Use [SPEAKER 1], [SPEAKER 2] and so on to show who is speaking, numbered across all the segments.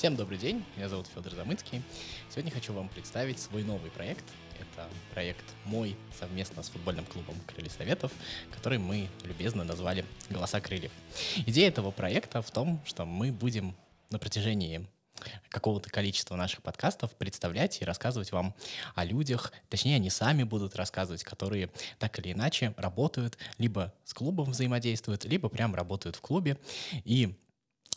[SPEAKER 1] Всем добрый день, меня зовут Федор Замыцкий. Сегодня хочу вам представить свой новый проект. Это проект мой совместно с футбольным клубом Крылья Советов, который мы любезно назвали «Голоса крыльев». Идея этого проекта в том, что мы будем на протяжении какого-то количества наших подкастов представлять и рассказывать вам о людях, точнее, они сами будут рассказывать, которые так или иначе работают, либо с клубом взаимодействуют, либо прям работают в клубе. И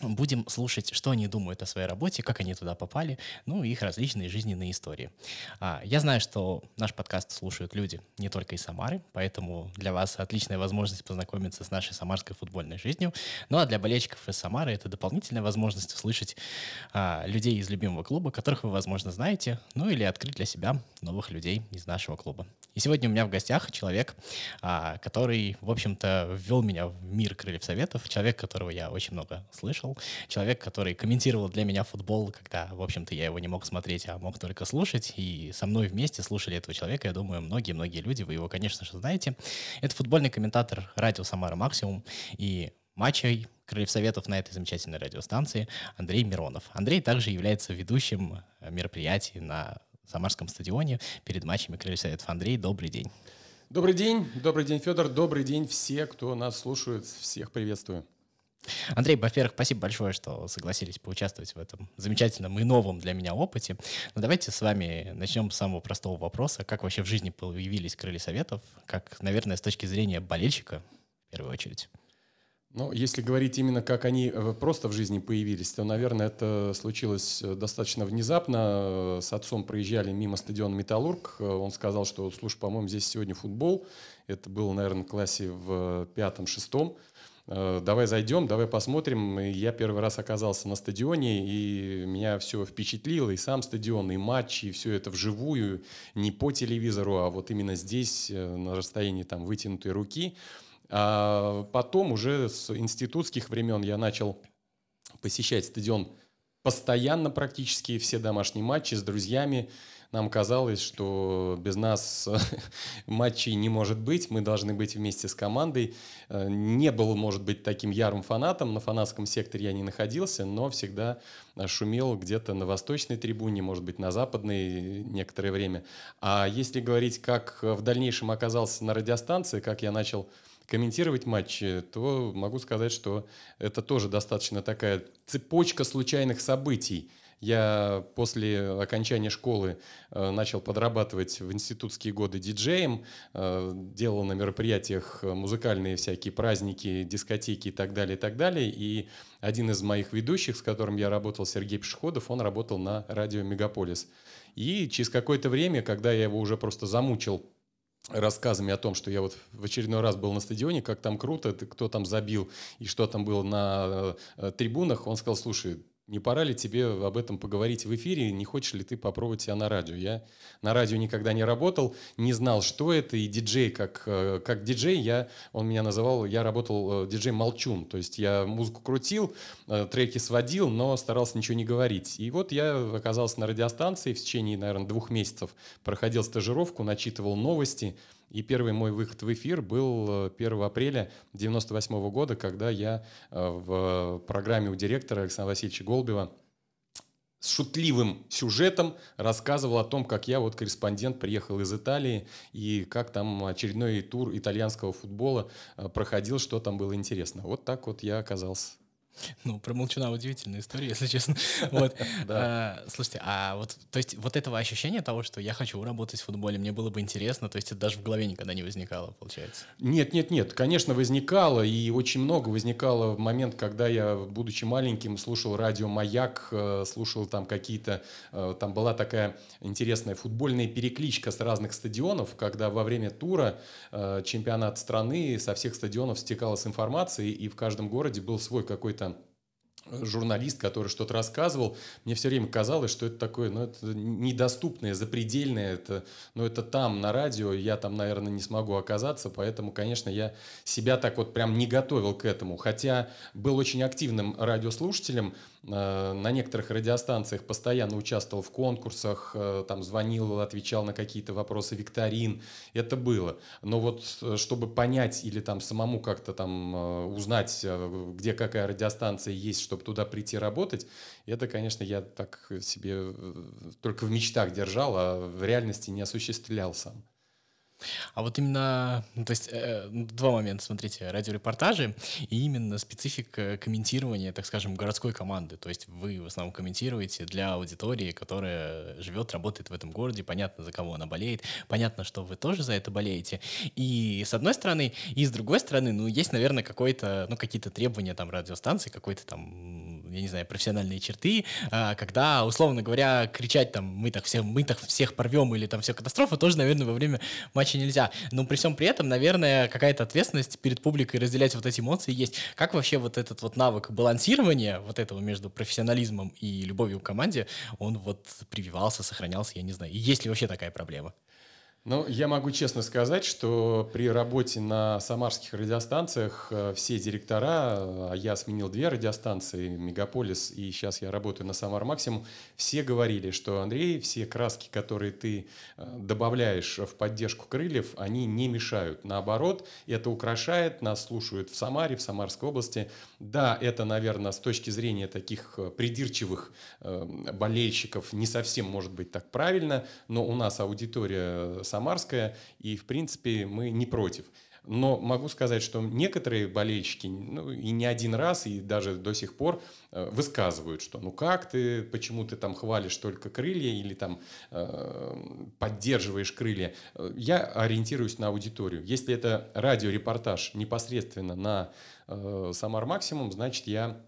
[SPEAKER 1] Будем слушать, что они думают о своей работе, как они туда попали, ну и их различные жизненные истории. А, я знаю, что наш подкаст слушают люди не только из Самары, поэтому для вас отличная возможность познакомиться с нашей самарской футбольной жизнью. Ну а для болельщиков из Самары это дополнительная возможность услышать а, людей из любимого клуба, которых вы, возможно, знаете, ну или открыть для себя новых людей из нашего клуба. И сегодня у меня в гостях человек, а, который, в общем-то, ввел меня в мир крыльев советов, человек, которого я очень много слышал, человек, который комментировал для меня футбол, когда, в общем-то, я его не мог смотреть, а мог только слушать, и со мной вместе слушали этого человека, я думаю, многие-многие люди, вы его, конечно же, знаете. Это футбольный комментатор радио «Самара Максимум», и матчей Крыльев Советов на этой замечательной радиостанции Андрей Миронов. Андрей также является ведущим мероприятий на Самарском стадионе перед матчами Крыльев Советов. Андрей, добрый день.
[SPEAKER 2] Добрый день, добрый день, Федор, добрый день все, кто нас слушает, всех приветствую.
[SPEAKER 1] Андрей, во-первых, спасибо большое, что согласились поучаствовать в этом замечательном и новом для меня опыте. Но ну, давайте с вами начнем с самого простого вопроса. Как вообще в жизни появились крылья советов? Как, наверное, с точки зрения болельщика, в первую очередь?
[SPEAKER 2] Ну, если говорить именно как они э, просто в жизни появились, то, наверное, это случилось э, достаточно внезапно. С отцом проезжали мимо стадиона «Металлург». Он сказал, что, слушай, по-моему, здесь сегодня футбол. Это было, наверное, в классе в пятом-шестом. Э, давай зайдем, давай посмотрим. Я первый раз оказался на стадионе, и меня все впечатлило, и сам стадион, и матчи, и все это вживую, не по телевизору, а вот именно здесь, на расстоянии там вытянутой руки – а потом уже с институтских времен я начал посещать стадион постоянно практически, все домашние матчи с друзьями. Нам казалось, что без нас матчей не может быть, мы должны быть вместе с командой. Э, не был, может быть, таким ярым фанатом, на фанатском секторе я не находился, но всегда шумел где-то на восточной трибуне, может быть, на западной некоторое время. А если говорить, как в дальнейшем оказался на радиостанции, как я начал комментировать матчи, то могу сказать, что это тоже достаточно такая цепочка случайных событий. Я после окончания школы э, начал подрабатывать в институтские годы диджеем, э, делал на мероприятиях музыкальные всякие праздники, дискотеки и так далее, и так далее. И один из моих ведущих, с которым я работал, Сергей Пешеходов, он работал на радио «Мегаполис». И через какое-то время, когда я его уже просто замучил рассказами о том, что я вот в очередной раз был на стадионе, как там круто, кто там забил и что там было на э, трибунах, он сказал, слушай, не пора ли тебе об этом поговорить в эфире, не хочешь ли ты попробовать себя на радио? Я на радио никогда не работал, не знал, что это, и диджей, как, э, как диджей, я, он меня называл, я работал э, диджей-молчун, то есть я музыку крутил, э, треки сводил, но старался ничего не говорить. И вот я оказался на радиостанции в течение, наверное, двух месяцев, проходил стажировку, начитывал новости, и первый мой выход в эфир был 1 э, апреля 1998 года, когда я э, в программе у директора Александра Васильевича Голубева с шутливым сюжетом рассказывал о том, как я вот корреспондент приехал из Италии и как там очередной тур итальянского футбола э, проходил, что там было интересно. Вот так вот я оказался
[SPEAKER 1] ну, про Молчуна удивительная история, если честно. Вот. А, слушайте, а вот, то есть, вот этого ощущения того, что я хочу работать в футболе, мне было бы интересно, то есть, это даже в голове никогда не возникало, получается?
[SPEAKER 2] Нет, нет, нет, конечно, возникало, и очень много возникало в момент, когда я, будучи маленьким, слушал радио «Маяк», э, слушал там какие-то, э, там была такая интересная футбольная перекличка с разных стадионов, когда во время тура э, чемпионат страны со всех стадионов стекалась информация, и в каждом городе был свой какой-то журналист, который что-то рассказывал, мне все время казалось, что это такое, ну, это недоступное, запредельное, это, ну, это там, на радио, я там, наверное, не смогу оказаться, поэтому, конечно, я себя так вот прям не готовил к этому, хотя был очень активным радиослушателем, на некоторых радиостанциях постоянно участвовал в конкурсах, э, там звонил, отвечал на какие-то вопросы викторин. Это было. Но вот чтобы понять или там самому как-то там узнать, где какая радиостанция есть, чтобы туда прийти работать, это, конечно, я так себе только в мечтах держал, а в реальности не осуществлял сам.
[SPEAKER 1] А вот именно, ну, то есть э, два момента, смотрите, радиорепортажи и именно специфика комментирования, так скажем, городской команды. То есть вы в основном комментируете для аудитории, которая живет, работает в этом городе, понятно, за кого она болеет, понятно, что вы тоже за это болеете. И с одной стороны, и с другой стороны, ну, есть, наверное, какой-то, ну, какие-то требования там радиостанции, какой-то там, я не знаю, профессиональные черты, э, когда, условно говоря, кричать там, мы так всех, мы так всех порвем или там все катастрофа, тоже, наверное, во время матча нельзя. Но при всем при этом, наверное, какая-то ответственность перед публикой разделять вот эти эмоции есть. Как вообще вот этот вот навык балансирования вот этого между профессионализмом и любовью к команде, он вот прививался, сохранялся, я не знаю. Есть ли вообще такая проблема?
[SPEAKER 2] Ну, я могу честно сказать, что при работе на самарских радиостанциях э, все директора, а я сменил две радиостанции, Мегаполис, и сейчас я работаю на Самар Максимум, все говорили, что, Андрей, все краски, которые ты э, добавляешь в поддержку крыльев, они не мешают. Наоборот, это украшает, нас слушают в Самаре, в Самарской области. Да, это, наверное, с точки зрения таких э, придирчивых болельщиков не совсем может быть так правильно, но у нас аудитория Самарская, и, в принципе, мы не против. Но могу сказать, что некоторые болельщики, ну, и не один раз, и даже до сих пор э, высказывают, что ну как ты, почему ты там хвалишь только крылья или там э, поддерживаешь крылья. Я ориентируюсь на аудиторию. Если это радиорепортаж непосредственно на э, Самар Максимум, значит я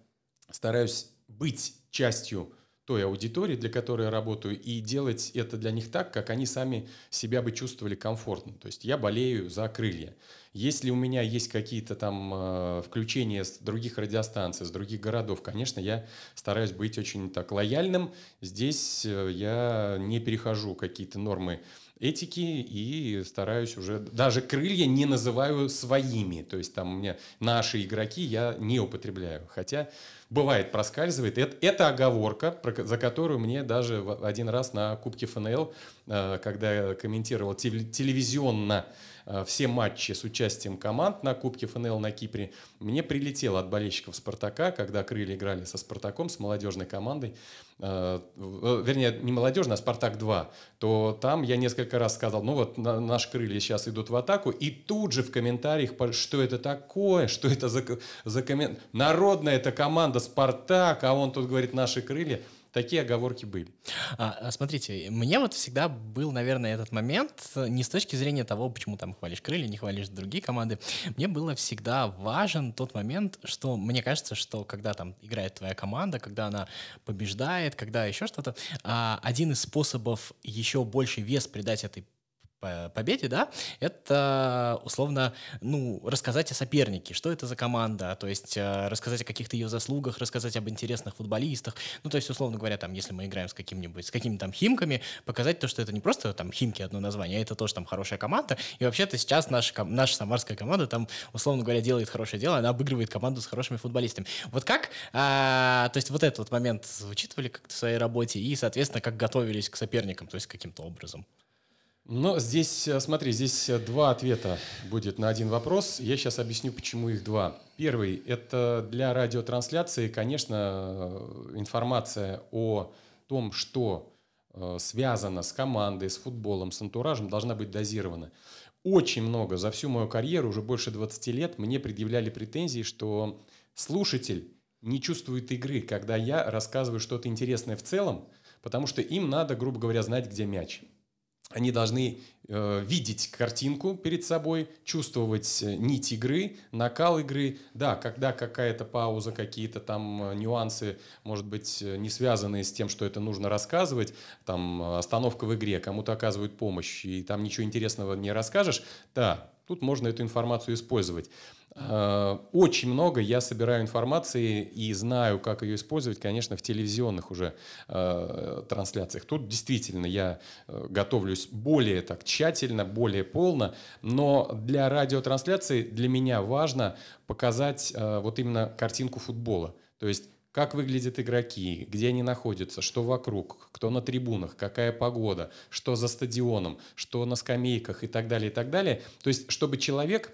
[SPEAKER 2] стараюсь быть частью той аудитории, для которой я работаю, и делать это для них так, как они сами себя бы чувствовали комфортно. То есть я болею за крылья. Если у меня есть какие-то там э, включения с других радиостанций, с других городов, конечно, я стараюсь быть очень так лояльным. Здесь э, я не перехожу какие-то нормы этики и стараюсь уже... Даже крылья не называю своими. То есть там у меня наши игроки я не употребляю. Хотя бывает проскальзывает. Это, это оговорка, за которую мне даже один раз на Кубке ФНЛ, э, когда я комментировал телевизионно все матчи с участием команд на Кубке ФНЛ на Кипре, мне прилетело от болельщиков «Спартака», когда «Крылья» играли со «Спартаком», с молодежной командой, э, вернее, не молодежная, а «Спартак-2», то там я несколько раз сказал, ну вот наши «Крылья» сейчас идут в атаку, и тут же в комментариях, что это такое, что это за, за коммент... Народная это команда «Спартак», а он тут говорит «наши крылья». Такие оговорки были.
[SPEAKER 1] А, смотрите, мне вот всегда был, наверное, этот момент не с точки зрения того, почему там хвалишь крылья, не хвалишь другие команды. Мне было всегда важен тот момент, что мне кажется, что когда там играет твоя команда, когда она побеждает, когда еще что-то, а, один из способов еще больше вес придать этой победе, да, это условно, ну, рассказать о сопернике, что это за команда, то есть э, рассказать о каких-то ее заслугах, рассказать об интересных футболистах, ну, то есть, условно говоря, там, если мы играем с каким-нибудь, с какими-то там химками, показать то, что это не просто там химки одно название, а это тоже там хорошая команда, и вообще-то сейчас наша, наша самарская команда там, условно говоря, делает хорошее дело, она обыгрывает команду с хорошими футболистами. Вот как, а, то есть вот этот вот момент учитывали как-то в своей работе и, соответственно, как готовились к соперникам, то есть каким-то образом?
[SPEAKER 2] Но здесь, э, смотри, здесь э, два ответа будет на один вопрос. Я сейчас объясню, почему их два. Первый – это для радиотрансляции, конечно, э, информация о том, что связано с командой, с футболом, с антуражем, должна быть дозирована. Очень много, за всю мою карьеру, уже больше 20 лет, мне предъявляли претензии, что слушатель не чувствует игры, когда я рассказываю что-то интересное в целом, потому что им надо, грубо говоря, знать, где мяч они должны э, видеть картинку перед собой, чувствовать э, нить игры, накал игры. Да, когда какая-то пауза, какие-то там э, нюансы, может быть, э, не связанные с тем, что это нужно рассказывать, там остановка в игре, кому-то оказывают помощь, и там ничего интересного не расскажешь, да, тут можно эту информацию использовать. Э, очень много я собираю информации и знаю, как ее использовать, конечно, в телевизионных уже э, трансляциях. Тут действительно я э, готовлюсь более так тщательно, более полно, но для радиотрансляции для меня важно показать э, вот именно картинку футбола. То есть как выглядят игроки, где они находятся, что вокруг, кто на трибунах, какая погода, что за стадионом, что на скамейках и так далее, и так далее. То есть, чтобы человек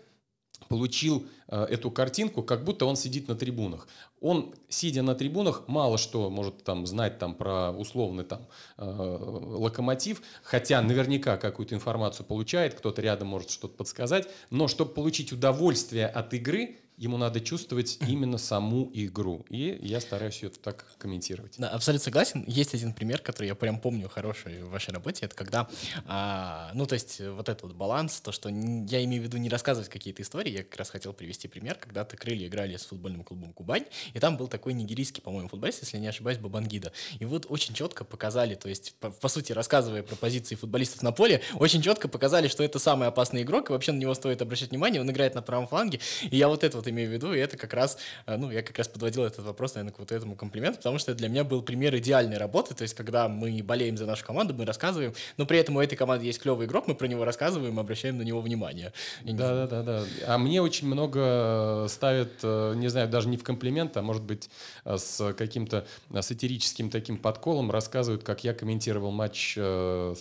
[SPEAKER 2] получил э, эту картинку, как будто он сидит на трибунах. Он, сидя на трибунах, мало что может там знать там про условный там э, локомотив, хотя наверняка какую-то информацию получает, кто-то рядом может что-то подсказать, но чтобы получить удовольствие от игры, ему надо чувствовать именно саму игру. И я стараюсь ее так комментировать.
[SPEAKER 1] Да, абсолютно согласен. Есть один пример, который я прям помню хороший в вашей работе. Это когда, а, ну, то есть вот этот вот баланс, то, что я имею в виду не рассказывать какие-то истории, я как раз хотел привести пример, когда ты крылья играли с футбольным клубом Кубань, и там был такой нигерийский, по-моему, футболист, если не ошибаюсь, Бабангида. И вот очень четко показали, то есть, по, по сути, рассказывая про позиции футболистов на поле, очень четко показали, что это самый опасный игрок, и вообще на него стоит обращать внимание, он играет на правом фланге, и я вот это вот имею в виду, и это как раз, э, ну, я как раз подводил этот вопрос, наверное, к вот этому комплименту, потому что для меня был пример идеальной работы, то есть, когда мы болеем за нашу команду, мы рассказываем, но при этом у этой команды есть клевый игрок, мы про него рассказываем, обращаем на него внимание.
[SPEAKER 2] Да, да, да, да. А мне очень много ставят, э, не знаю, даже не в комплимент, а может быть с каким-то сатирическим таким подколом рассказывают, как я комментировал матч э,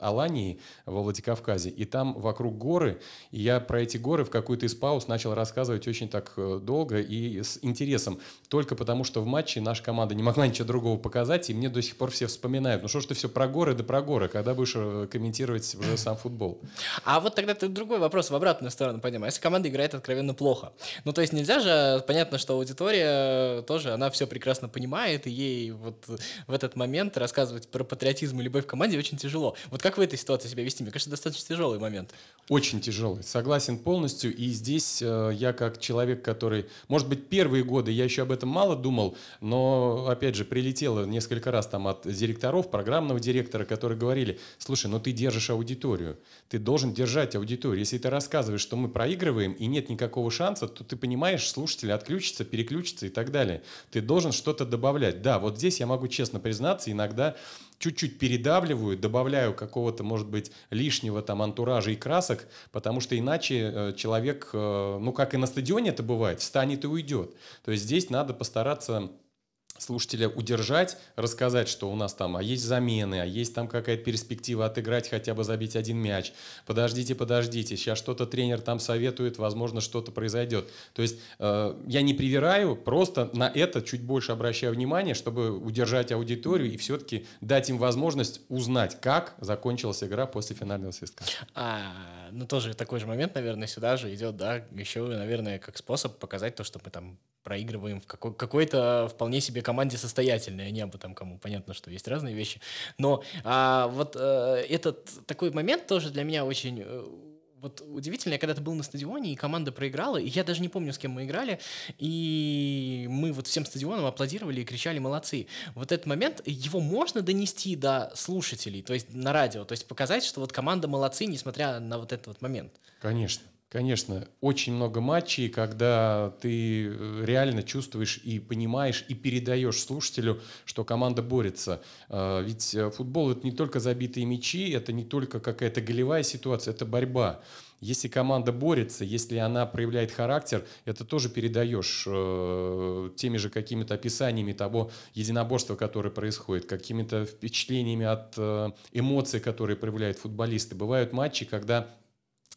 [SPEAKER 2] Алании во Владикавказе, и там вокруг горы, и я про эти горы в какой-то из пауз начал рассказывать очень так э, долго и с интересом. Только потому, что в матче наша команда не могла ничего другого показать, и мне до сих пор все вспоминают. Ну что ж ты все про горы да про горы, когда будешь э, комментировать уже сам футбол?
[SPEAKER 1] А вот тогда ты другой вопрос в обратную сторону. А если команда играет откровенно плохо? Ну то есть нельзя же, понятно, что аудитория тоже, она все прекрасно понимает, и ей вот в этот момент рассказывать про патриотизм и любовь к команде очень тяжело. Вот как в этой ситуации себя вести? Мне кажется, достаточно тяжелый момент.
[SPEAKER 2] Очень тяжелый, согласен полностью. И здесь э, я как человек, который, может быть, первые годы я еще об этом мало думал, но, опять же, прилетело несколько раз там от директоров, программного директора, которые говорили, слушай, ну ты держишь аудиторию, ты должен держать аудиторию. Если ты рассказываешь, что мы проигрываем и нет никакого шанса, то ты понимаешь, слушатели отключатся, переключатся и так далее. Ты должен что-то добавлять. Да, вот здесь я могу честно признаться, иногда чуть-чуть передавливаю, добавляю какого-то, может быть, лишнего там антуража и красок, потому что иначе э, человек, э, ну как и на стадионе это бывает, встанет и уйдет. То есть здесь надо постараться слушателя удержать, рассказать, что у нас там, а есть замены, а есть там какая-то перспектива отыграть, хотя бы забить один мяч. Подождите, подождите, сейчас что-то тренер там советует, возможно, что-то произойдет. То есть э, я не привираю, просто на это чуть больше обращаю внимание, чтобы удержать аудиторию и все-таки дать им возможность узнать, как закончилась игра после финального свистка.
[SPEAKER 1] А, ну тоже такой же момент, наверное, сюда же идет, да, еще, наверное, как способ показать то, что мы там проигрываем в какой- какой-то вполне себе команде состоятельной, а не об этом кому. Понятно, что есть разные вещи. Но а, вот э, этот такой момент тоже для меня очень э, вот удивительно, я когда-то был на стадионе, и команда проиграла, и я даже не помню, с кем мы играли, и мы вот всем стадионом аплодировали и кричали «молодцы». Вот этот момент, его можно донести до слушателей, то есть на радио, то есть показать, что вот команда молодцы, несмотря на вот этот вот момент.
[SPEAKER 2] Конечно. Конечно, очень много матчей, когда ты э, реально чувствуешь и понимаешь, и передаешь слушателю, что команда борется. А, ведь э, футбол — это не только забитые мячи, это не только какая-то голевая ситуация, это борьба. Если команда борется, если она проявляет характер, это тоже передаешь э, теми же какими-то описаниями того единоборства, которое происходит, какими-то впечатлениями от э, эмоций, которые проявляют футболисты. Бывают матчи, когда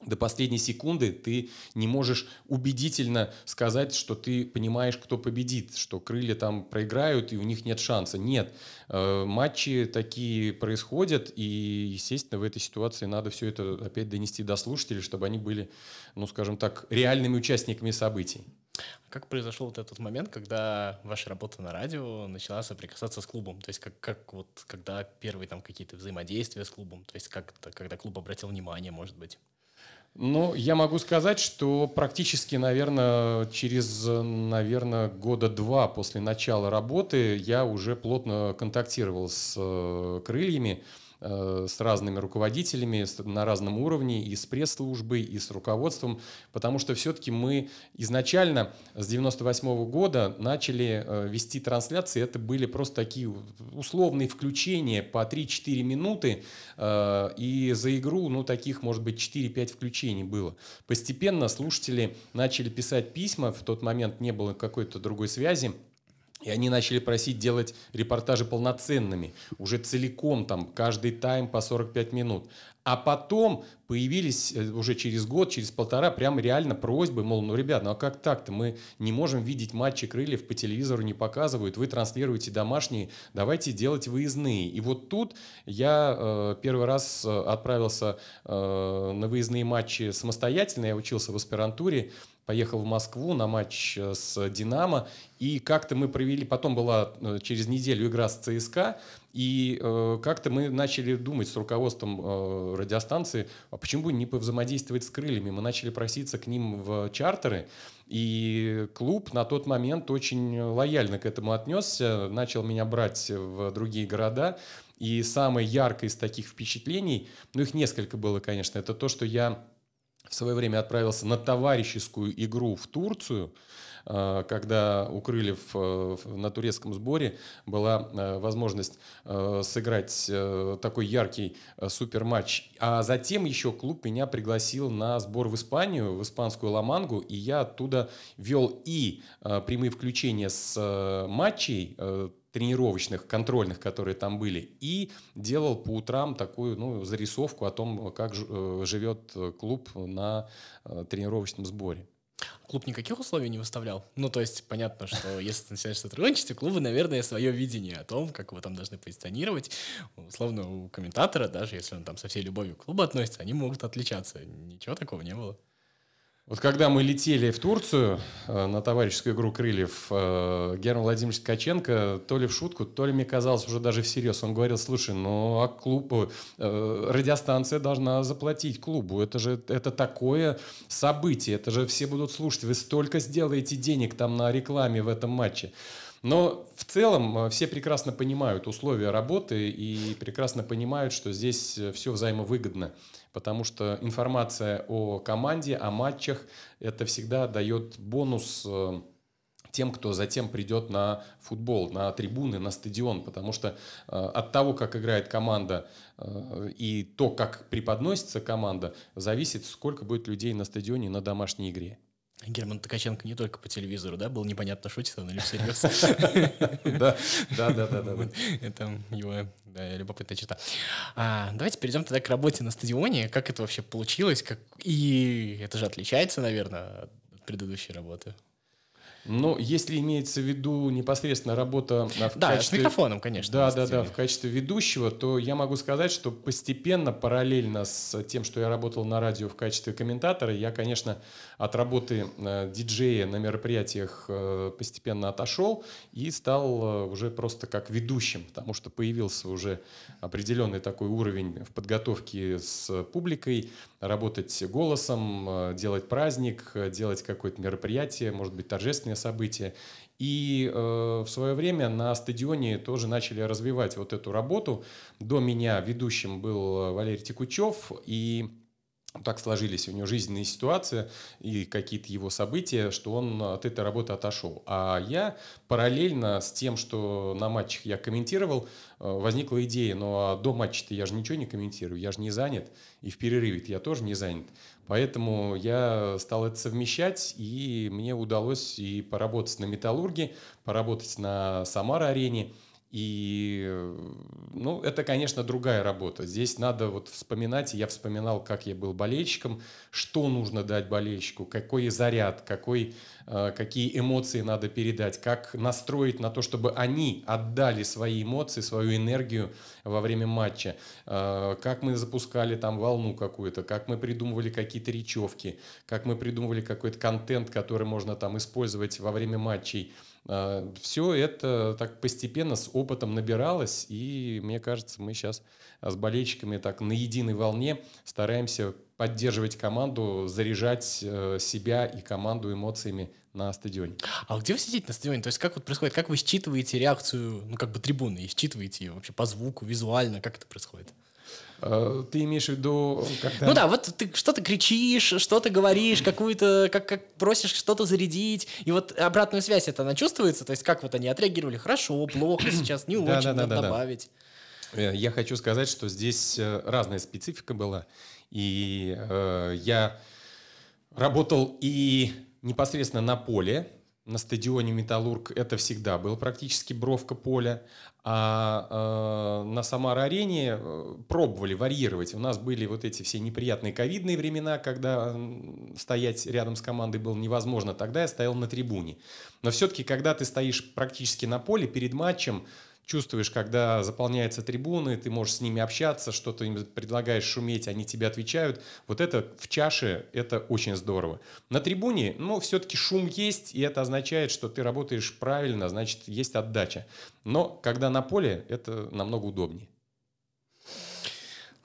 [SPEAKER 2] до последней секунды ты не можешь убедительно сказать, что ты понимаешь, кто победит, что крылья там проиграют и у них нет шанса. Нет. Э, матчи такие происходят, и, естественно, в этой ситуации надо все это опять донести до слушателей, чтобы они были, ну, скажем так, реальными участниками событий.
[SPEAKER 1] Как произошел вот этот момент, когда ваша работа на радио начала соприкасаться с клубом? То есть как, как вот, когда первые там какие-то взаимодействия с клубом? То есть как когда клуб обратил внимание, может быть?
[SPEAKER 2] Ну, я могу сказать, что практически, наверное, через, наверное, года два после начала работы я уже плотно контактировал с э, крыльями. Э, с разными руководителями на разном уровне, и с пресс-службой, и с руководством, потому что все-таки мы изначально с 98 -го года начали э, вести трансляции, это были просто такие условные включения по 3-4 минуты, э, и за игру, ну, таких, может быть, 4-5 включений было. Постепенно слушатели начали писать письма, в тот момент не было какой-то другой связи, И они начали просить делать репортажи полноценными, уже целиком, там, каждый тайм по 45 минут. А потом появились э, уже через год, через полтора, прям реально просьбы, мол, ну, ребят, ну а как так-то? Мы не можем видеть матчи крыльев по телевизору, не показывают, вы транслируете домашние, давайте делать выездные. И вот тут я э, первый раз э, отправился э, на выездные матчи самостоятельно, я учился в аспирантуре, поехал в Москву на матч э, с «Динамо», и как-то мы провели, потом была э, через неделю игра с ЦСКА, и э, как-то мы начали думать с руководством э, радиостанции, а почему бы не повзаимодействовать с крыльями? Мы начали проситься к ним в чартеры, и клуб на тот момент очень лояльно к этому отнесся, начал меня брать в другие города, и самое яркое из таких впечатлений, ну их несколько было, конечно, это то, что я в свое время отправился на товарищескую игру в Турцию, э, когда у Крыльев э, на турецком сборе была э, возможность сыграть такой яркий суперматч. А затем еще клуб меня пригласил на сбор в Испанию, в испанскую Ламангу, и я оттуда вел и прямые включения с матчей тренировочных, контрольных, которые там были, и делал по утрам такую ну, зарисовку о том, как э, живет клуб на э, тренировочном сборе.
[SPEAKER 1] Клуб никаких условий не выставлял? Ну, то есть, понятно, что если ты начинаешь сотрудничать, у клуба, наверное, свое видение о том, как его там должны позиционировать. Условно, у комментатора, даже если он там со всей любовью к клубу относится, они могут отличаться. Ничего такого не было.
[SPEAKER 2] Вот когда мы летели в Турцию э, на товарищескую игру крыльев, э, Герман Владимирович Ткаченко то ли в шутку, то ли мне казалось уже даже всерьез, он говорил, слушай, ну а клубу, э, радиостанция должна заплатить клубу, это же это такое событие, это же все будут слушать, вы столько сделаете денег там на рекламе в этом матче. Но в целом все прекрасно понимают условия работы и прекрасно понимают, что здесь все взаимовыгодно потому что информация о команде, о матчах, это всегда дает бонус э, тем, кто затем придет на футбол, на трибуны, на стадион, потому что э, от того, как играет команда э, и то, как преподносится команда, зависит, сколько будет людей на стадионе на домашней игре.
[SPEAKER 1] Герман Ткаченко не только по телевизору, да, был непонятно, шутит он или всерьез.
[SPEAKER 2] Да, да, да, да.
[SPEAKER 1] Это его любопытная черта. А, давайте перейдем тогда к работе на стадионе. Как это вообще получилось? Как... И это же отличается, наверное, от предыдущей работы.
[SPEAKER 2] Но если имеется в виду непосредственно работа
[SPEAKER 1] в да, качестве... с микрофоном, конечно.
[SPEAKER 2] Да, да, да, в качестве ведущего, то я могу сказать, что постепенно, параллельно с тем, что я работал на радио в качестве комментатора, я, конечно, от работы э, диджея на мероприятиях э, постепенно отошел и стал э, уже просто как ведущим, потому что появился уже определенный такой уровень в подготовке с публикой, работать голосом, делать праздник, делать какое-то мероприятие, может быть, торжественное событие. И э, в свое время на стадионе тоже начали развивать вот эту работу. До меня ведущим был Валерий Текучев, и так сложились у него жизненные ситуации и какие-то его события, что он от этой работы отошел. А я параллельно с тем, что на матчах я комментировал, э, возникла идея, ну а до матча-то я же ничего не комментирую, я же не занят, и в перерыве я тоже не занят. Поэтому я стал это совмещать, и мне удалось и поработать на «Металлурге», поработать на «Самара-арене», и, ну, это, конечно, другая работа. Здесь надо вот вспоминать, я вспоминал, как я был болельщиком, что нужно дать болельщику, какой заряд, какой, э, какие эмоции надо передать, как настроить на то, чтобы они отдали свои эмоции, свою энергию во время матча, э, как мы запускали там волну какую-то, как мы придумывали какие-то речевки, как мы придумывали какой-то контент, который можно там использовать во время матчей – а, Все это так постепенно с опытом набиралось, и мне кажется, мы сейчас с болельщиками так на единой волне стараемся поддерживать команду, заряжать э, себя и команду эмоциями на стадионе.
[SPEAKER 1] А где вы сидите на стадионе? То есть как вот происходит? Как вы считываете реакцию, ну как бы трибуны, и считываете ее вообще по звуку, визуально? Как это происходит?
[SPEAKER 2] Э, ты имеешь в виду,
[SPEAKER 1] когда... Ну да, вот ты что-то кричишь, что-то говоришь, какую-то, как, как просишь что-то зарядить, и вот обратную связь это она чувствуется, то есть как вот они отреагировали, хорошо, плохо сейчас, не очень, да, надо добавить.
[SPEAKER 2] Э, я хочу сказать, что здесь разная специфика была, и э, я работал и непосредственно на поле, на стадионе «Металлург» это всегда было практически бровка поля, а э, на Самар-арене э, пробовали варьировать. У нас были вот эти все неприятные ковидные времена, когда стоять рядом с командой было невозможно. Тогда я стоял на трибуне. Но все-таки, когда ты стоишь практически на поле перед матчем, чувствуешь, когда заполняются трибуны, ты можешь с ними общаться, что-то им предлагаешь шуметь, они тебе отвечают. Вот это в чаше, это очень здорово. На трибуне, ну, все-таки шум есть, и это означает, что ты работаешь правильно, значит, есть отдача. Но когда на поле, это намного удобнее.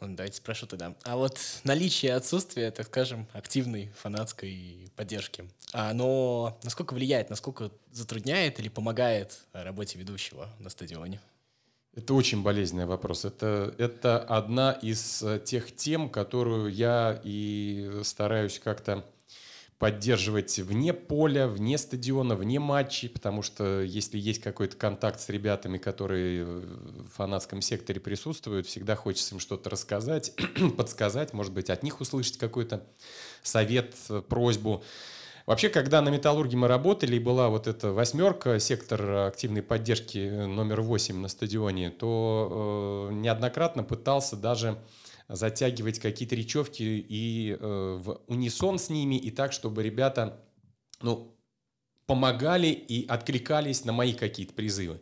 [SPEAKER 1] Давайте спрошу тогда. А вот наличие отсутствия, так скажем, активной фанатской поддержки, оно насколько влияет, насколько затрудняет или помогает работе ведущего на стадионе?
[SPEAKER 2] Это очень болезненный вопрос. Это, это одна из э, тех тем, которую я и стараюсь как-то поддерживать вне поля, вне стадиона, вне матчей, потому что если есть какой-то контакт с ребятами, которые в фанатском секторе присутствуют, всегда хочется им что-то рассказать, подсказать, может быть, от них услышать какой-то совет, просьбу. Вообще, когда на «Металлурге» мы работали, и была вот эта восьмерка, сектор активной поддержки номер восемь на стадионе, то э, неоднократно пытался даже затягивать какие-то речевки и э, в унисон с ними, и так, чтобы ребята ну, помогали и откликались на мои какие-то призывы.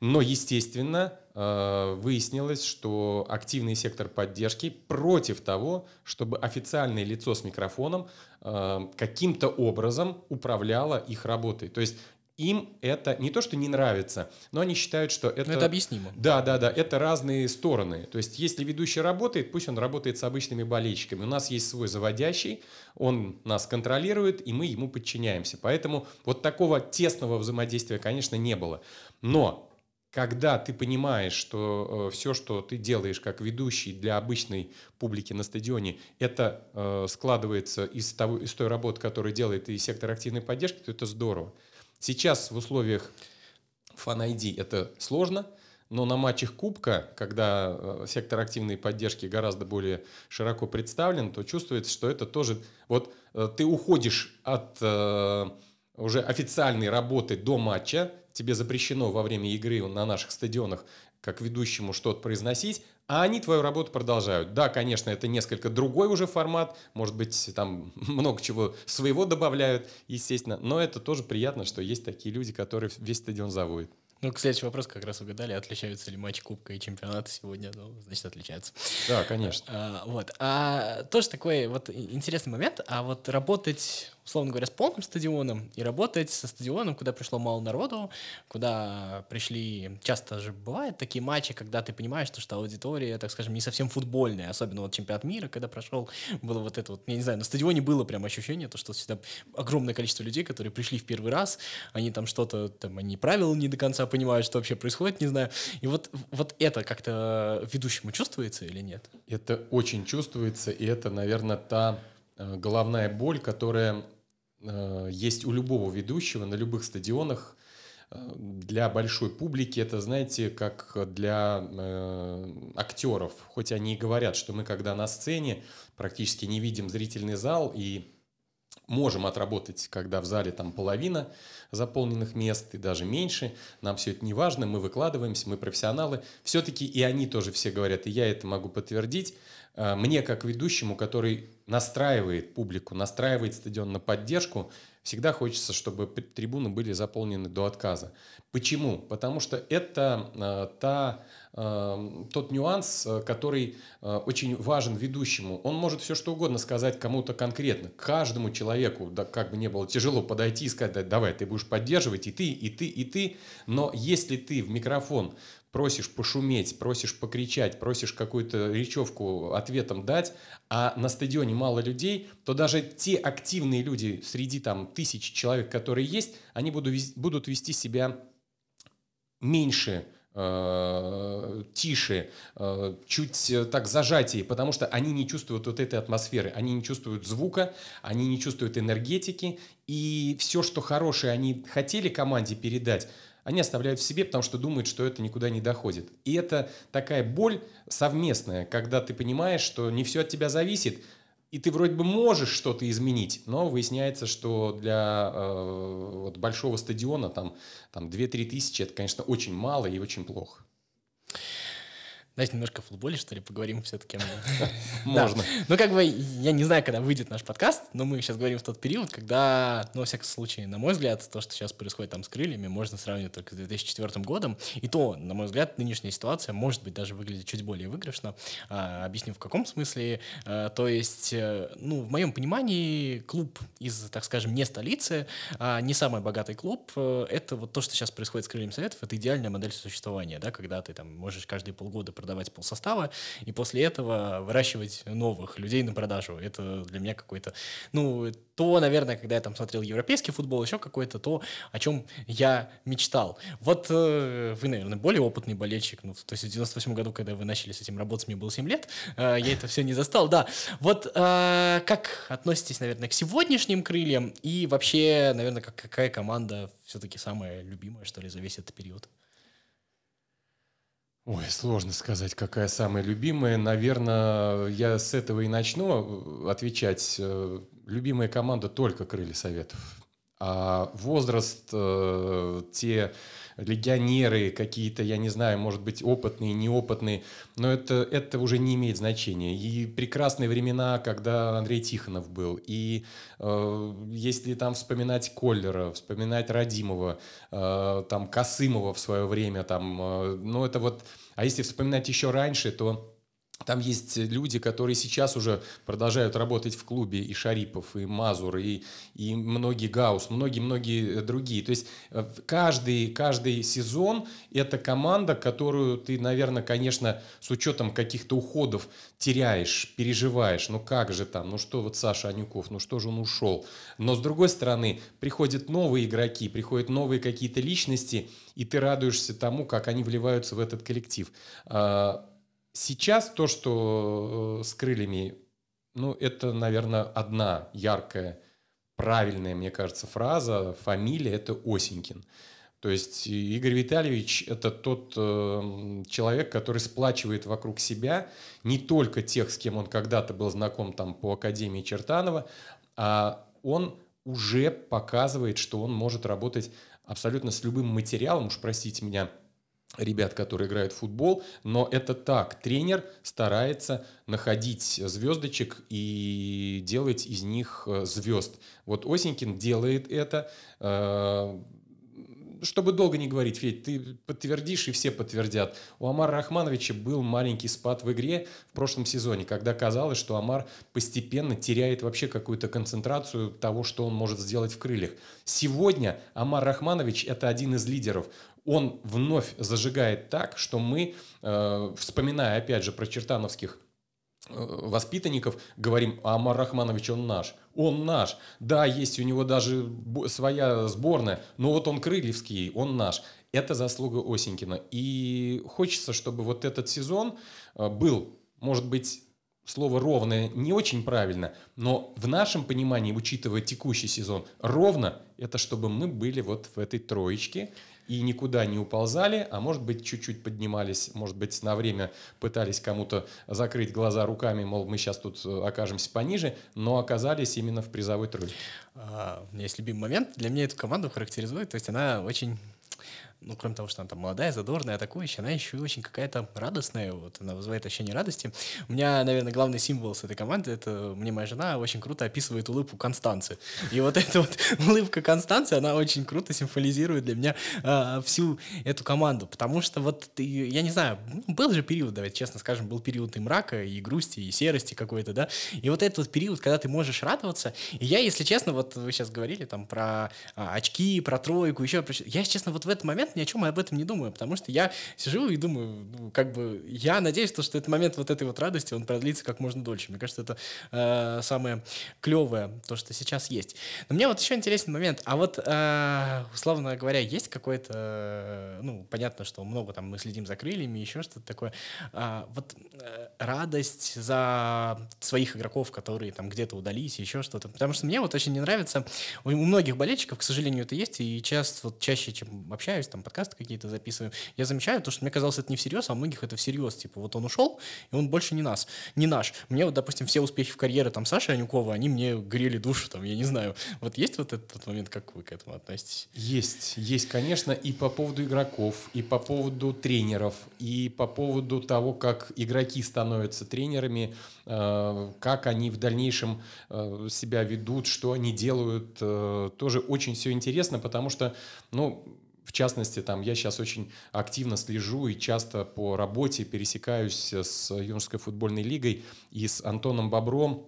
[SPEAKER 2] Но, естественно, э, выяснилось, что активный сектор поддержки против того, чтобы официальное лицо с микрофоном э, каким-то образом управляло их работой. То есть им это не то, что не нравится, но они считают, что это...
[SPEAKER 1] Но это объяснимо.
[SPEAKER 2] Да, да, да, это разные стороны. То есть, если ведущий работает, пусть он работает с обычными болельщиками. У нас есть свой заводящий, он нас контролирует, и мы ему подчиняемся. Поэтому вот такого тесного взаимодействия, конечно, не было. Но когда ты понимаешь, что э, все, что ты делаешь как ведущий для обычной публики на стадионе, это э, складывается из, того, из той работы, которую делает и сектор активной поддержки, то это здорово. Сейчас в условиях Fan ID это сложно, но на матчах Кубка, когда э, сектор активной поддержки гораздо более широко представлен, то чувствуется, что это тоже... Вот ты уходишь от уже официальной работы до матча, тебе запрещено во время игры на наших стадионах как ведущему что-то произносить, а они твою работу продолжают. Да, конечно, это несколько другой уже формат, может быть, там много чего своего добавляют, естественно, но это тоже приятно, что есть такие люди, которые весь стадион заводят.
[SPEAKER 1] Ну, к следующий вопрос как раз угадали, отличаются ли матч Кубка и чемпионата сегодня, ну, значит, отличаются.
[SPEAKER 2] Да, конечно.
[SPEAKER 1] А, вот. А тоже такой вот интересный момент, а вот работать условно говоря, с полным стадионом и работать со стадионом, куда пришло мало народу, куда пришли... Часто же бывают такие матчи, когда ты понимаешь, что, что аудитория, так скажем, не совсем футбольная, особенно вот чемпионат мира, когда прошел, было вот это вот, я не знаю, на стадионе было прям ощущение, то, что всегда огромное количество людей, которые пришли в первый раз, они там что-то, там, они правила не до конца понимают, что вообще происходит, не знаю. И вот, вот это как-то ведущему чувствуется или нет?
[SPEAKER 2] Это очень чувствуется, и это, наверное, та головная боль, которая э, есть у любого ведущего на любых стадионах. Э, для большой публики это, знаете, как для э, актеров. Хоть они и говорят, что мы, когда на сцене, практически не видим зрительный зал и можем отработать, когда в зале там половина заполненных мест и даже меньше. Нам все это не важно, мы выкладываемся, мы профессионалы. Все-таки и они тоже все говорят, и я это могу подтвердить. Э, мне, как ведущему, который настраивает публику, настраивает стадион на поддержку, всегда хочется, чтобы трибуны были заполнены до отказа. Почему? Потому что это э, та, э, тот нюанс, который очень важен ведущему. Он может все что угодно сказать кому-то конкретно, каждому человеку, да, как бы не было тяжело подойти и сказать, давай, ты будешь поддерживать и ты, и ты, и ты. Но если ты в микрофон просишь пошуметь, просишь покричать, просишь какую-то речевку ответом дать, а на стадионе мало людей, то даже те активные люди среди там тысяч человек, которые есть, они будут, будут вести себя меньше, э, тише, э, чуть э, так зажатие, потому что они не чувствуют вот этой атмосферы, они не чувствуют звука, они не чувствуют энергетики, и все, что хорошее они хотели команде передать, они оставляют в себе, потому что думают, что это никуда не доходит. И это такая боль совместная, когда ты понимаешь, что не все от тебя зависит, и ты вроде бы можешь что-то изменить, но выясняется, что для э, вот большого стадиона там, там 2-3 тысячи, это, конечно, очень мало и очень плохо.
[SPEAKER 1] Давайте немножко о футболе, что ли, поговорим все-таки.
[SPEAKER 2] Можно.
[SPEAKER 1] Ну, как бы, я не знаю, когда выйдет наш подкаст, но мы сейчас говорим в тот период, когда, ну, во всяком случае, на мой взгляд, то, что сейчас происходит там с крыльями, можно сравнивать только с 2004 годом. И то, на мой взгляд, нынешняя ситуация может быть даже выглядит чуть более выигрышно. А, объясню в каком смысле. А, то есть, э, ну, в моем понимании, клуб из, так скажем, не столицы, а не самый богатый клуб, э, это вот то, что сейчас происходит с крыльями советов, это идеальная модель существования, да, когда ты там можешь каждые полгода продавать полсостава, и после этого выращивать новых людей на продажу. Это для меня какой-то, ну, то, наверное, когда я там смотрел европейский футбол, еще какой-то, то, о чем я мечтал. Вот э, вы, наверное, более опытный болельщик, ну, то есть в 98 году, когда вы начали с этим работать, мне было 7 лет, э, я это все не застал, да. Вот э, как относитесь, наверное, к сегодняшним крыльям и вообще, наверное, как, какая команда все-таки самая любимая, что ли, за весь этот период?
[SPEAKER 2] Ой, сложно сказать, какая самая любимая. Наверное, я с этого и начну отвечать. Э, любимая команда только Крылья Советов. А возраст, э, те легионеры какие-то, я не знаю, может быть, опытные, неопытные, но это, это уже не имеет значения. И прекрасные времена, когда Андрей Тихонов был, и э, если там вспоминать Коллера, вспоминать Радимова, э, там Косымова в свое время, там, э, ну это вот, а если вспоминать еще раньше, то там есть люди, которые сейчас уже продолжают работать в клубе, и Шарипов, и Мазур, и, и многие Гаус, многие-многие другие. То есть э, каждый, каждый сезон это команда, которую ты, наверное, конечно, с учетом каких-то уходов теряешь, переживаешь. Ну как же там, ну что вот Саша Анюков, ну что же он ушел. Но с другой стороны, приходят новые игроки, приходят новые какие-то личности, и ты радуешься тому, как они вливаются в этот коллектив а, Сейчас то, что э, с крыльями, ну, это, наверное, одна яркая, правильная, мне кажется, фраза, фамилия – это Осенькин. То есть Игорь Витальевич – это тот э, человек, который сплачивает вокруг себя не только тех, с кем он когда-то был знаком там, по Академии Чертанова, а он уже показывает, что он может работать абсолютно с любым материалом, уж простите меня – ребят, которые играют в футбол, но это так. Тренер старается находить звездочек и делать из них э, звезд. Вот Осенькин делает это. Э, чтобы долго не говорить, Федь, ты подтвердишь, и все подтвердят. У Амара Рахмановича был маленький спад в игре в прошлом сезоне, когда казалось, что Амар постепенно теряет вообще какую-то концентрацию того, что он может сделать в крыльях. Сегодня Амар Рахманович – это один из лидеров он вновь зажигает так, что мы, э, вспоминая опять же про чертановских э, воспитанников, говорим, Амар Рахманович, он наш. Он наш. Да, есть у него даже своя сборная, но вот он крыльевский, он наш. Это заслуга Осенькина. И хочется, чтобы вот этот сезон э, был, может быть, слово «ровное» не очень правильно, но в нашем понимании, учитывая текущий сезон, ровно – это чтобы мы были вот в этой троечке – и никуда не уползали, а может быть чуть-чуть поднимались, может быть на время пытались кому-то закрыть глаза руками, мол, мы сейчас тут э, окажемся пониже, но оказались именно в призовой тройке.
[SPEAKER 1] А, у меня есть любимый момент, для меня эту команду характеризует, то есть она очень ну, кроме того, что она там молодая, задорная, атакующая, она еще и очень какая-то радостная, вот, она вызывает ощущение радости. У меня, наверное, главный символ с этой команды, это мне моя жена очень круто описывает улыбку Констанции. И вот эта вот улыбка Констанции, она очень круто символизирует для меня а, всю эту команду, потому что вот, я не знаю, ну, был же период, давайте честно скажем, был период и мрака, и грусти, и серости какой-то, да, и вот этот вот период, когда ты можешь радоваться, и я, если честно, вот вы сейчас говорили там про а, очки, про тройку, еще, я, честно, вот в этот момент ни о чем об этом не думаю, потому что я сижу и думаю, ну, как бы, я надеюсь, что, что этот момент вот этой вот радости, он продлится как можно дольше. Мне кажется, это э, самое клевое, то, что сейчас есть. Но мне вот еще интересный момент, а вот, э, условно говоря, есть какой-то, э, ну, понятно, что много там мы следим за крыльями, еще что-то такое, а, вот э, радость за своих игроков, которые там где-то удались, еще что-то. Потому что мне вот очень не нравится, у многих болельщиков, к сожалению, это есть, и часто, вот чаще, чем общаюсь, там подкасты какие-то записываю, я замечаю то, что мне казалось, это не всерьез, а у многих это всерьез. Типа, вот он ушел, и он больше не нас, не наш. Мне вот, допустим, все успехи в карьере там Саши Анюкова, они мне грели душу, там, я не знаю. Вот есть вот этот момент, как вы к этому относитесь?
[SPEAKER 2] Есть, есть, конечно, и по поводу игроков, и по поводу тренеров, и по поводу того, как игроки становятся тренерами, э, как они в дальнейшем э, себя ведут, что они делают. Э, тоже очень все интересно, потому что, ну, в частности, там я сейчас очень активно слежу и часто по работе пересекаюсь с юношеской футбольной лигой и с Антоном Бобром,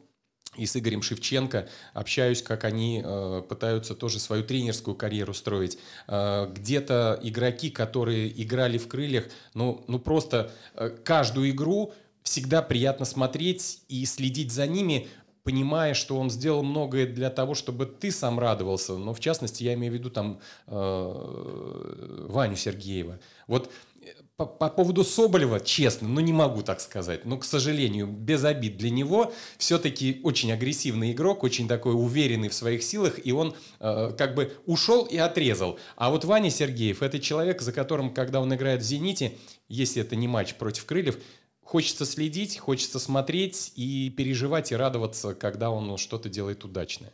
[SPEAKER 2] и с Игорем Шевченко общаюсь, как они э, пытаются тоже свою тренерскую карьеру строить. Э, где-то игроки, которые играли в крыльях, ну, ну просто э, каждую игру всегда приятно смотреть и следить за ними, понимая, что он сделал многое для того, чтобы ты сам радовался. Но в частности, я имею в виду там э, Ваню Сергеева. Вот э, по, по поводу Соболева, честно, ну не могу так сказать. Но, к сожалению, без обид для него, все-таки очень агрессивный игрок, очень такой уверенный в своих силах, и он э, как бы ушел и отрезал. А вот Ваня Сергеев, это человек, за которым, когда он играет в «Зените», если это не матч против «Крыльев», хочется следить, хочется смотреть и переживать и радоваться, когда он что-то делает удачное.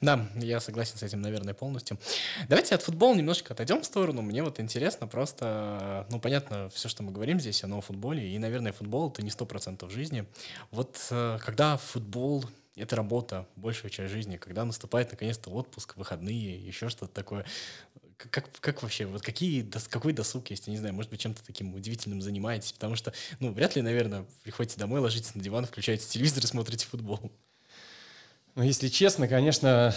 [SPEAKER 1] Да, я согласен с этим, наверное, полностью. Давайте от футбола немножко отойдем в сторону. Мне вот интересно просто, ну, понятно, все, что мы говорим здесь, оно о футболе, и, наверное, футбол — это не сто процентов жизни. Вот э, когда футбол — это работа, большая часть жизни, когда наступает, наконец-то, отпуск, выходные, еще что-то такое, как, как вообще, вот какие, какой досуг есть, я не знаю, может быть, чем-то таким удивительным занимаетесь, потому что, ну, вряд ли, наверное, приходите домой, ложитесь на диван, включаете телевизор и смотрите футбол.
[SPEAKER 2] Ну, если честно, конечно,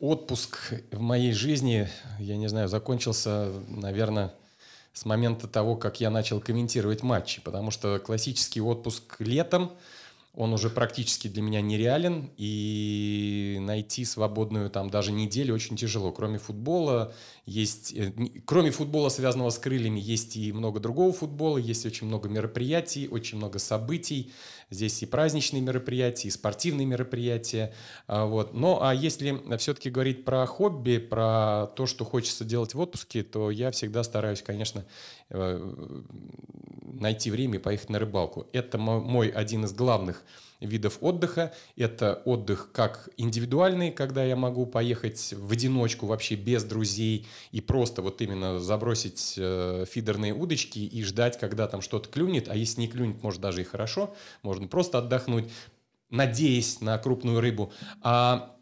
[SPEAKER 2] отпуск в моей жизни, я не знаю, закончился, наверное, с момента того, как я начал комментировать матчи, потому что классический отпуск летом – он уже практически для меня нереален, и найти свободную там даже неделю очень тяжело. Кроме футбола, есть, э, кроме футбола, связанного с крыльями, есть и много другого футбола, есть очень много мероприятий, очень много событий. Здесь и праздничные мероприятия, и спортивные мероприятия. А, вот. Но а если все-таки говорить про хобби, про то, что хочется делать в отпуске, то я всегда стараюсь, конечно, э, найти время и поехать на рыбалку. Это мой один из главных видов отдыха. Это отдых как индивидуальный, когда я могу поехать в одиночку, вообще без друзей, и просто вот именно забросить э, фидерные удочки и ждать, когда там что-то клюнет. А если не клюнет, может даже и хорошо, можно просто отдохнуть, надеясь на крупную рыбу. А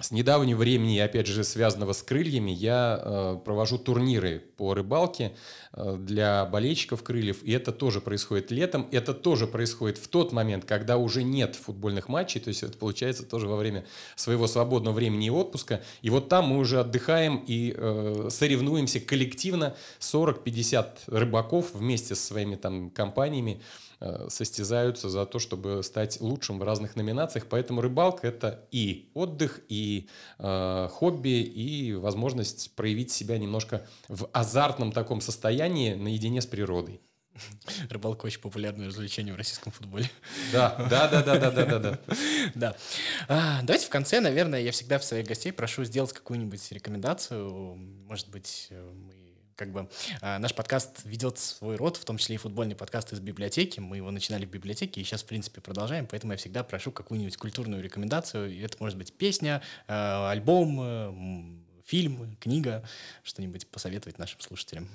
[SPEAKER 2] с недавнего времени, опять же, связанного с крыльями, я э, провожу турниры по рыбалке э, для болельщиков крыльев, и это тоже происходит летом, это тоже происходит в тот момент, когда уже нет футбольных матчей, то есть это получается тоже во время своего свободного времени и отпуска, и вот там мы уже отдыхаем и э, соревнуемся коллективно, 40-50 рыбаков вместе со своими там компаниями, Э, состязаются за то, чтобы стать лучшим в разных номинациях. Поэтому рыбалка — это и отдых, и э, хобби, и возможность проявить себя немножко в азартном таком состоянии наедине с природой.
[SPEAKER 1] Рыбалка очень популярное развлечение в российском футболе.
[SPEAKER 2] Да, да, да, да, да, да, да. Да.
[SPEAKER 1] да. А, давайте в конце, наверное, я всегда в своих гостей прошу сделать какую-нибудь рекомендацию. Может быть, мы как бы э, наш подкаст ведет свой род, в том числе и футбольный подкаст из библиотеки. Мы его начинали в библиотеке и сейчас, в принципе, продолжаем, поэтому я всегда прошу какую-нибудь культурную рекомендацию. И это может быть песня, э, альбом, э, фильм, книга, что-нибудь посоветовать нашим слушателям.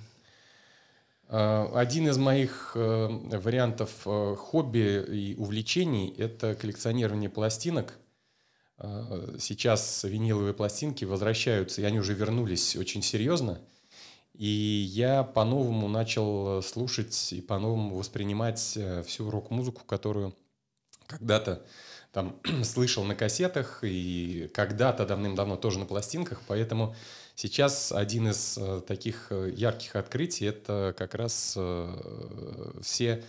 [SPEAKER 2] Один из моих вариантов хобби и увлечений – это коллекционирование пластинок. Сейчас виниловые пластинки возвращаются, и они уже вернулись очень серьезно – и я по-новому начал слушать и по-новому воспринимать э, всю рок-музыку, которую когда-то там слышал на кассетах и когда-то давным-давно тоже на пластинках, поэтому сейчас один из э, таких э, ярких открытий это как раз все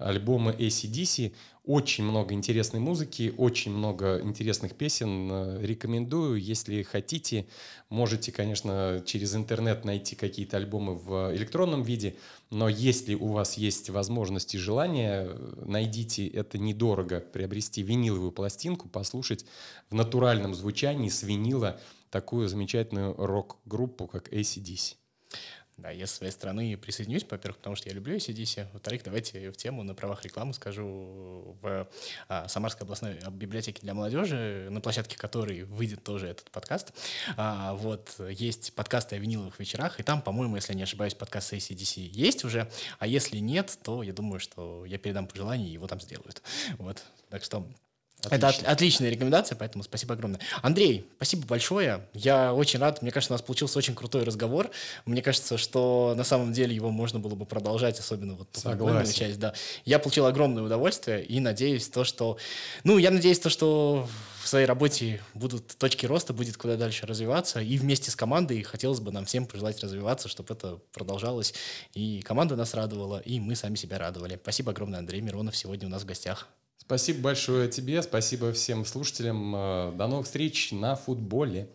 [SPEAKER 2] альбомы ACDC. очень много интересной музыки, очень много интересных песен. Э, рекомендую, если хотите, можете, конечно, через интернет найти какие-то альбомы в электронном виде, но если у вас есть возможность и желание, найдите это недорого, приобрести виниловую пластинку, послушать в натуральном звучании с винила такую замечательную рок-группу, как ACDC.
[SPEAKER 1] Да, я с своей стороны присоединюсь, во-первых, потому что я люблю ACDC. Во-вторых, давайте в тему на правах рекламы скажу. В а, Самарской областной библиотеке для молодежи, на площадке которой выйдет тоже этот подкаст, а, вот, есть подкасты о виниловых вечерах, и там, по-моему, если не ошибаюсь, подкаст ACDC есть уже, а если нет, то я думаю, что я передам пожелание, и его там сделают. Вот, так что Отлично. Это от, отличная рекомендация, поэтому спасибо огромное. Андрей, спасибо большое. Я очень рад. Мне кажется, у нас получился очень крутой разговор. Мне кажется, что на самом деле его можно было бы продолжать, особенно вот футбольную часть. Да. Я получил огромное удовольствие и надеюсь то, что... Ну, я надеюсь то, что в своей работе будут точки роста, будет куда дальше развиваться. И вместе с командой хотелось бы нам всем пожелать развиваться, чтобы это продолжалось. И команда нас радовала, и мы сами себя радовали. Спасибо огромное, Андрей Миронов, сегодня у нас в гостях.
[SPEAKER 2] Спасибо большое тебе, спасибо всем слушателям. Э, до новых встреч на футболе.